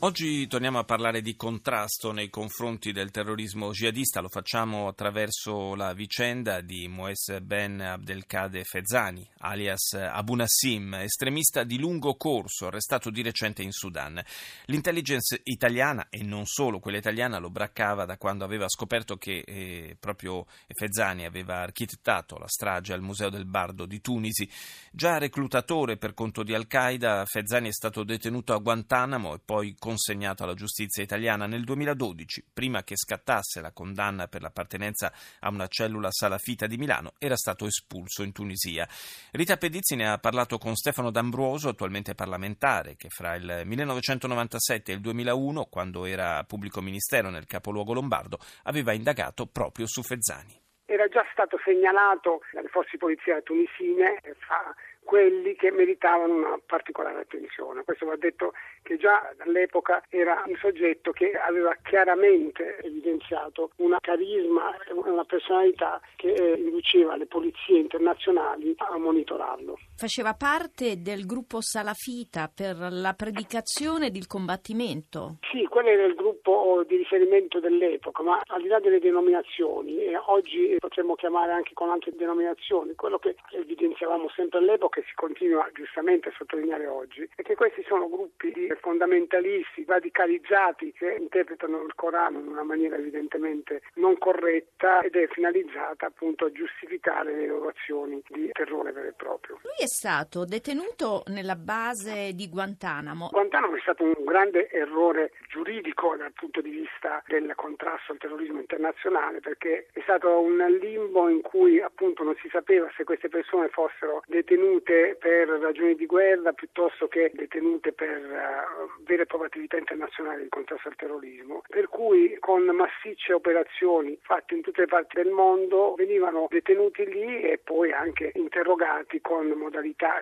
Oggi torniamo a parlare di contrasto nei confronti del terrorismo jihadista, lo facciamo attraverso la vicenda di Moes Ben Abdelkade Fezzani, alias Abu Nassim, estremista di lungo corso, arrestato di recente in Sudan. L'intelligence italiana, e non solo quella italiana, lo braccava da quando aveva scoperto che eh, proprio Fezzani aveva architettato la strage al Museo del Bardo di Tunisi. Già reclutatore per conto di Al-Qaeda, Fezzani è stato detenuto a Guantanamo e poi consegnato alla giustizia italiana nel 2012, prima che scattasse la condanna per l'appartenenza a una cellula salafita di Milano, era stato espulso in Tunisia. Rita Pedizzi ne ha parlato con Stefano D'Ambruoso, attualmente parlamentare, che fra il 1997 e il 2001, quando era pubblico ministero nel capoluogo lombardo, aveva indagato proprio su Fezzani. Era già stato segnalato dalle forze di polizia tunisine fra quelli che meritavano una particolare attenzione. Questo va detto che già dall'epoca era un soggetto che aveva chiaramente evidenziato una carisma e una personalità che eh, induceva le polizie internazionali a monitorarlo. Faceva parte del gruppo salafita per la predicazione ed il combattimento? Sì, quello era il gruppo di riferimento dell'epoca, ma al di là delle denominazioni, e oggi potremmo chiamare anche con altre denominazioni, quello che evidenziavamo sempre all'epoca che si continua giustamente a sottolineare oggi è che questi sono gruppi di fondamentalisti radicalizzati che interpretano il Corano in una maniera evidentemente non corretta ed è finalizzata appunto a giustificare le loro azioni di terrore vero e proprio. Lui è stato detenuto nella base di Guantanamo. Guantanamo è stato un grande errore giuridico dal punto di vista del contrasto al terrorismo internazionale perché è stato un limbo in cui appunto non si sapeva se queste persone fossero detenute per ragioni di guerra piuttosto che detenute per uh, vere e proprie attività internazionali di contrasto al terrorismo, per cui con massicce operazioni fatte in tutte le parti del mondo venivano detenuti lì e poi anche interrogati con modalità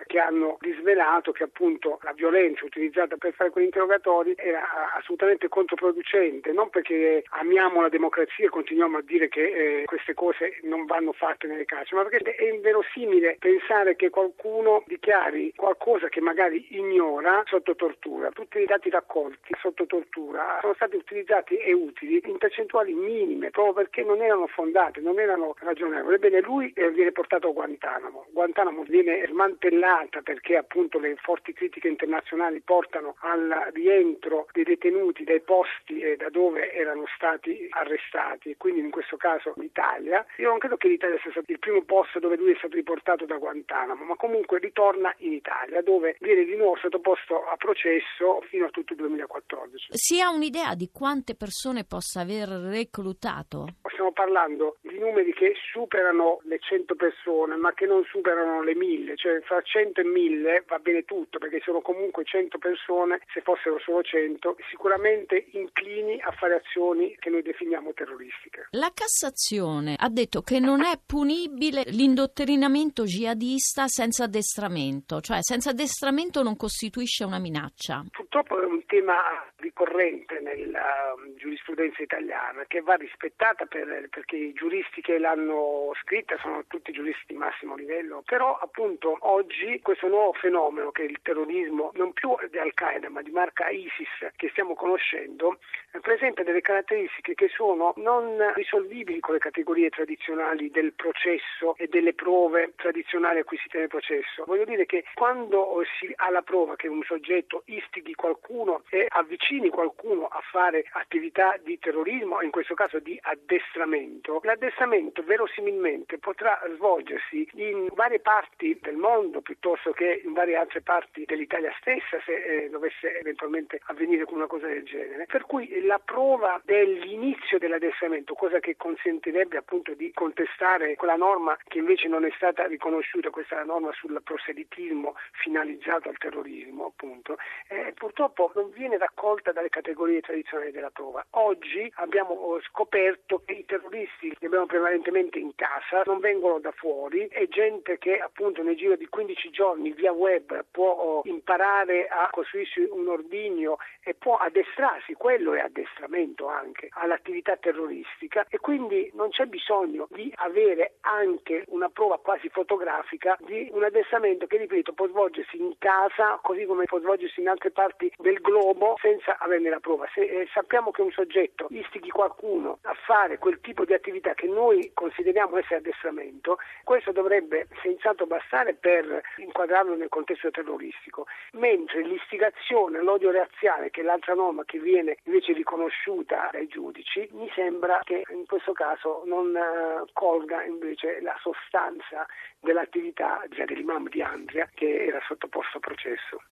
che hanno risvelato che appunto la violenza utilizzata per fare quegli interrogatori era assolutamente controproducente, non perché amiamo la democrazia e continuiamo a dire che eh, queste cose non vanno fatte nelle carceri, ma perché è inverosimile pensare che qualcuno dichiari qualcosa che magari ignora sotto tortura. Tutti i dati raccolti sotto tortura sono stati utilizzati e utili in percentuali minime proprio perché non erano fondate, non erano ragionevoli. Ebbene, lui viene portato a Guantanamo. Guantanamo viene smantellata perché appunto le forti critiche internazionali portano al rientro dei detenuti dai posti eh, da dove erano stati arrestati quindi in questo caso l'Italia. Io non credo che l'Italia sia stato il primo posto dove lui è stato riportato da Guantanamo, ma comunque ritorna in Italia dove viene di nuovo sottoposto a processo fino a tutto il 2014. Si ha un'idea di quante persone possa aver reclutato? Stiamo parlando di numeri che superano le 100 persone ma che non superano le 1000, cioè fra 100 e 1000 va bene tutto perché sono comunque 100 persone, se fossero solo 100, sicuramente inclini a fare azioni che noi definiamo terroristiche. La Cassazione ha detto che non è punibile l'indottrinamento jihadista senza addestramento, cioè senza addestramento non costituisce una minaccia. Purtroppo è un tema ricorrente nella um, giurisprudenza italiana che va rispettata per, perché i giuristi che l'hanno scritta sono tutti giuristi di massimo livello, però appunto oggi questo nuovo fenomeno che è il terrorismo non più di Al-Qaeda ma di marca ISIS che stiamo conoscendo presenta delle caratteristiche che sono non risolvibili con le categorie tradizionali del processo e delle prove tradizionali acquisite nel processo. Voglio dire che quando si ha la prova che un soggetto istighi qualcuno e avvicini qualcuno a fare attività di terrorismo, in questo caso di addestramento, l'addestramento verosimilmente potrà svolgersi in varie parti del mondo piuttosto che in varie altre parti dell'Italia stessa se eh, dovesse eventualmente avvenire una cosa del genere. Per cui la prova dell'inizio dell'addestramento, cosa che consentirebbe appunto di contestare quella norma che invece non è stata riconosciuta, questa è la norma sul proselitismo finalizzato al terrorismo, appunto, eh, purtroppo non viene raccolta dalle categorie tradizionali della prova. Oggi abbiamo scoperto che i terroristi abbiamo prevalentemente in casa, non vengono da fuori, è gente che appunto nel giro di 15 giorni via web può imparare a costruirsi un ordigno e può addestrarsi, quello è addestramento anche, all'attività terroristica e quindi non c'è bisogno di avere anche una prova quasi fotografica di un addestramento che, ripeto, può svolgersi in casa così come può svolgersi in altre parti del globo senza averne la prova. Se eh, sappiamo che un soggetto istighi qualcuno a fare quel tipo di attività che noi consideriamo essere addestramento, questo dovrebbe senz'altro bastare per inquadrarlo nel contesto terroristico, mentre l'istigazione, l'odio reaziale, che è l'altra norma che viene invece riconosciuta dai giudici, mi sembra che in questo caso non uh, colga invece la sostanza dell'attività dell'imam di Andria che era sottoposto a processo.